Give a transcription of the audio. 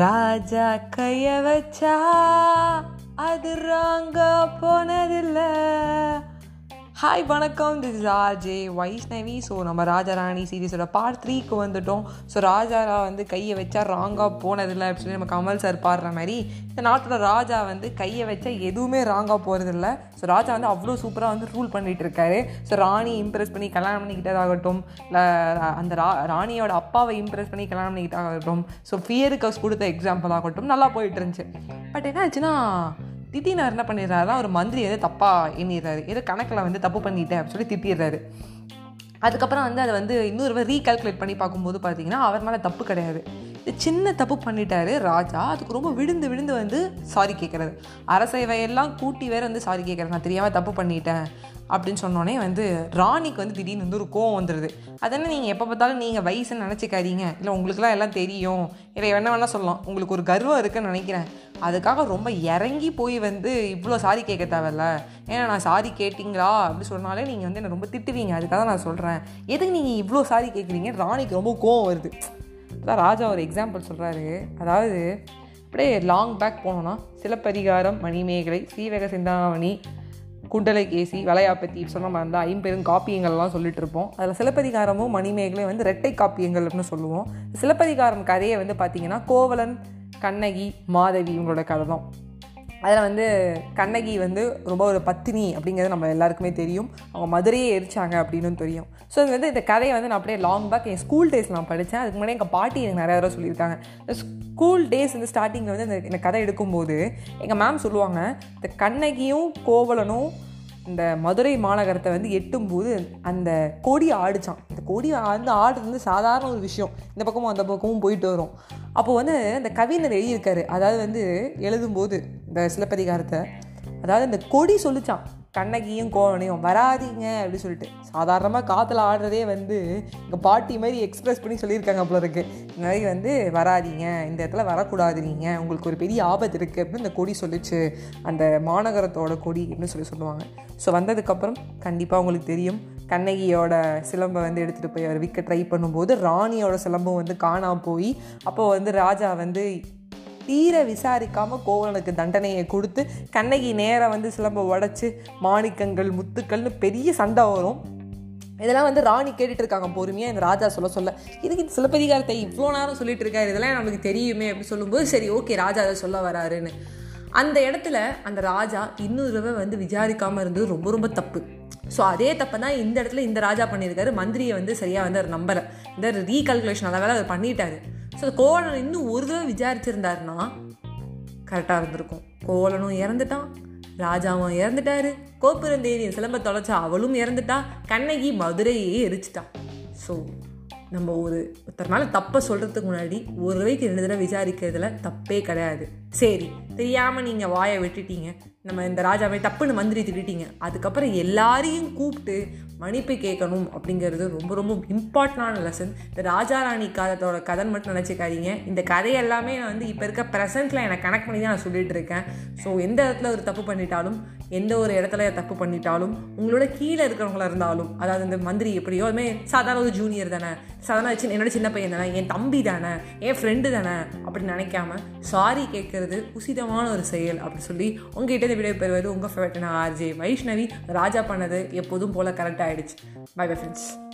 ராஜா கைய வச்சா அது ராங்க போனதில்லை. ஹாய் வணக்கம். திஸ் இஸ் வைஷ்ணவி ஸோ நம்ம ராஜாராணி சீரீஸோட பார்ட் த்ரீக்கு வந்துட்டோம். ஸோ ராஜா வந்து கையை வச்சா ராங்காக போனதில்லை அப்படின்னு சொல்லி நம்ம கமல் சார் பாடுற மாதிரி இந்த நாட்டோட ராஜா வந்து கையை வச்சா எதுவுமே ராங்காக போகிறதில்ல ஸோ ராஜா வந்து அவ்வளோ சூப்பராக வந்து ரூல் பண்ணிகிட்டு இருக்காரு. ஸோ ராணி இம்ப்ரெஸ் பண்ணி கல்யாணம் பண்ணிக்கிட்டதாகட்டும் இல்லை அந்த ரா ராணியோட அப்பாவை இம்ப்ரெஸ் பண்ணி கல்யாணம் பண்ணிக்கிட்டாகட்டும் ஸோ ஃபியருக்கு கொடுத்த எக்ஸாம்பிள் ஆகட்டும் நல்லா போயிட்டு இருந்துச்சு. பட் என்ன ஆச்சுன்னா திட்டினார் என்ன பண்ணிடுறாருனா ஒரு மந்திரி எதோ தப்பாக எண்ணிடுறாரு. ஏதோ கணக்கில் வந்து தப்பு பண்ணிட்டேன் அப்படின்னு சொல்லி திட்டிடுறாரு. அதுக்கப்புறம் வந்து அதை வந்து இன்னொரு ரீகால்குலேட் பண்ணி பார்க்கும்போது பார்த்தீங்கன்னா அவர் மேலே தப்பு கிடையாது. சின்ன தப்பு பண்ணிட்டாரு ராஜா. அதுக்கு ரொம்ப விழுந்து விழுந்து வந்து சாரி கேட்குறாரு அரசைவையெல்லாம் கூட்டி வேற வந்து சாரி கேட்குறது நான் தெரியாமல் தப்பு பண்ணிட்டேன் அப்படின்னு சொன்னோடனே வந்து ராணிக்கு வந்து திடீர்னு வந்து ஒரு கோவம் வந்துடுது அதனால் நீங்கள் எப்போ பார்த்தாலும் நீங்கள் வயசுன்னு நினச்சிக்காதீங்க. இல்லை உங்களுக்குலாம் எல்லாம் தெரியும். இல்லை என்ன வேணால் சொல்லலாம். உங்களுக்கு ஒரு கர்வம் இருக்குன்னு நினைக்கிறேன். அதுக்காக ரொம்ப இறங்கி போய் வந்து இவ்வளோ சாரி கேட்க தேவையில்ல. ஏன்னா நான் சாரி கேட்டிங்களா அப்படி சொன்னாலே நீங்கள் வந்து என்னை ரொம்ப திட்டுவீங்க. அதுக்காக நான் சொல்கிறேன் எதுக்கு நீங்கள் இவ்வளோ சாரி கேட்குறீங்க ராணிக்கு ரொம்ப கோவம் வருது. அதான் ராஜா ஒரு எக்ஸாம்பிள் சொல்கிறாரு அதாவது அப்படியே லாங் பேக் போனோன்னா சிலப்பதிகாரம் மணிமேகலை சீவக சிந்தாமணி குண்டலகேசி வளையாப்பத்தி சொன்ன மாதிரி இருந்தால் ஐம்பெரும் காப்பியங்கள்லாம் சொல்லிட்டு இருப்போம். அதில் சிலப்பதிகாரமும் மணிமேகலையும் வந்து ரெட்டை காப்பியங்கள் அப்படின்னு சொல்லுவோம். சிலப்பதிகாரம் கதையை வந்து பார்த்திங்கன்னா கோவலன் கண்ணகி மாதவி இவங்களோட கதை தான். அதில் வந்து கண்ணகி வந்து ரொம்ப ஒரு பத்தினி அப்படிங்கிறது நம்ம எல்லாருக்குமே தெரியும். அவங்க மதுரையே எரிச்சாங்க அப்படின்னு தெரியும். ஸோ இது வந்து இந்த கதையை வந்து நான் அப்படியே லாங் பேக் என் ஸ்கூல் டேஸ் நான் படித்தேன் அதுக்கு முன்னாடி எங்கள் பாட்டி எனக்கு நிறையா தடவை சொல்லியிருக்காங்க. இந்த ஸ்கூல் டேஸ் வந்து ஸ்டார்டிங்கில் வந்து இந்த இந்த கதை எடுக்கும்போது எங்கள் மேம் சொல்லுவாங்க இந்த கண்ணகியும் கோவலனும் இந்த மதுரை மாநகரத்தை வந்து எட்டும்போது அந்த கொடி ஆடிச்சான். இந்த கொடி வந்து ஆடுறது வந்து சாதாரண ஒரு விஷயம். இந்த பக்கமும் அந்த பக்கமும் போயிட்டு வரும். அப்போது வந்து அந்த கவிஞர் எழுதியிருக்காரு. அதாவது வந்து எழுதும்போது இந்த சிலப்பதிகாரத்தை அதாவது இந்த கொடி சொல்லிச்சான் கண்ணகியும் கோவனையும் வராதிங்க அப்படின்னு சொல்லிட்டு. சாதாரணமாக காற்றுல ஆடுறதே வந்து எங்கள் பாட்டி மாதிரி எக்ஸ்ப்ரெஸ் பண்ணி சொல்லியிருக்காங்க போல இருக்கு. இந்த மாதிரி வந்து வராதிங்க இந்த இடத்துல வரக்கூடாது நீங்கள் உங்களுக்கு ஒரு பெரிய ஆபத்து இருக்குது அப்படின்னு இந்த கொடி சொல்லிச்சு. அந்த மாநகரத்தோட கொடி அப்படின்னு சொல்லி சொல்லுவாங்க. ஸோ வந்ததுக்கப்புறம் கண்டிப்பாக உங்களுக்கு தெரியும். கண்ணகியோட சிலம்பை வந்து எடுத்துகிட்டு போய் அவர் விற்க ட்ரை பண்ணும்போது ராணியோட சிலம்பம் வந்து காணாமல் போய் அப்போது வந்து ராஜா வந்து தீர விசாரிக்காமல் கோவலனுக்கு தண்டனையை கொடுத்து கண்ணகி நேராக வந்து சிலம்பை உடச்சி மாணிக்கங்கள் முத்துக்கள்னு பெரிய சண்டை வரும். இதெல்லாம் வந்து ராணி கேட்டுட்டு இருக்காங்க பொறுமையாக இந்த ராஜா சொல்ல சொல்ல. இதுக்கு இந்த சிலப்பதிகாரத்தை இவ்வளோ நேரம் சொல்லிட்டு இருக்காரு இதெல்லாம் நமக்கு தெரியுமே அப்படின்னு சொல்லும்போது சரி ஓகே ராஜா அதை சொல்ல வராருன்னு. அந்த இடத்துல அந்த ராஜா இன்னொரு தடவை வந்து விசாரிக்காமல் இருந்தது ரொம்ப ரொம்ப தப்பு. ஸோ அதே தப்பை தான் இந்த இடத்துல இந்த ராஜா பண்ணியிருக்காரு. மந்திரியை வந்து சரியாக வந்து அவர் நம்பலை. இந்த ரீகல்குலேஷன் அதை வேலை அவர் பண்ணிட்டாரு. ஸோ கோவலன் இன்னும் ஒரு தடவை விசாரிச்சிருந்தாருன்னா கரெக்டாக இருந்திருக்கும். கோவலனும் இறந்துட்டான். ராஜாவும் இறந்துட்டாரு. கோபுரந்தேவி சிலம்ப தொலைச்சா அவளும் இறந்துட்டா. கண்ணகி மதுரையே எரிச்சிட்டான். ஸோ நம்ம ஒரு ஒருத்தர் மேலே தப்பை சொல்கிறதுக்கு முன்னாடி ஒரு வரைக்கும் ரெண்டு தடவை விசாரிக்கிறதுல தப்பே கிடையாது. சரி தெரியாமல் நீங்கள் வாயை வெட்டிட்டீங்க. நம்ம இந்த ராஜாவை தப்புன்னு மந்திரி திட்டிட்டீங்க அதுக்கப்புறம் எல்லாரையும் கூப்பிட்டு மன்னிப்பு கேட்கணும் அப்படிங்கிறது ரொம்ப ரொம்ப இம்பார்ட்டண்டான லெசன் இந்த ராஜா ராணி கதத்தோட கதை மட்டும் நினச்சிக்காதீங்க. இந்த கதை எல்லாமே நான் வந்து இப்போ இருக்க ப்ரெசென்ட்டில் எனக்கு கனெக்ட் பண்ணி தான் நான் சொல்லிகிட்டு இருக்கேன். ஸோ எந்த இடத்துல ஒரு தப்பு பண்ணிட்டாலும் எந்த ஒரு இடத்துல தப்பு பண்ணிட்டாலும் உங்களோட கீழே இருக்கிறவங்களா இருந்தாலும் அதாவது இந்த மந்திரி எப்படியோ அதுமாதிரி சாதாரண ஒரு ஜூனியர் தானே. சாதாரண சின்ன என்னோட சின்ன பையன் தானே என் தம்பி தானே என் ஃப்ரெண்டு தானே அப்படின்னு நினைக்காம சாரி கேட்கறது உசிதமான ஒரு செயல் அப்படின்னு சொல்லி உங்ககிட்ட இந்த வீடியோ உங்கள் ஃபேவரட்டான ஆர்ஜே. வைஷ்ணவி ராஜா பண்ணது எப்போதும் போல் கரெக்டாக ஆகிடுச்சு பை பை ஃப்ரெண்ட்ஸ்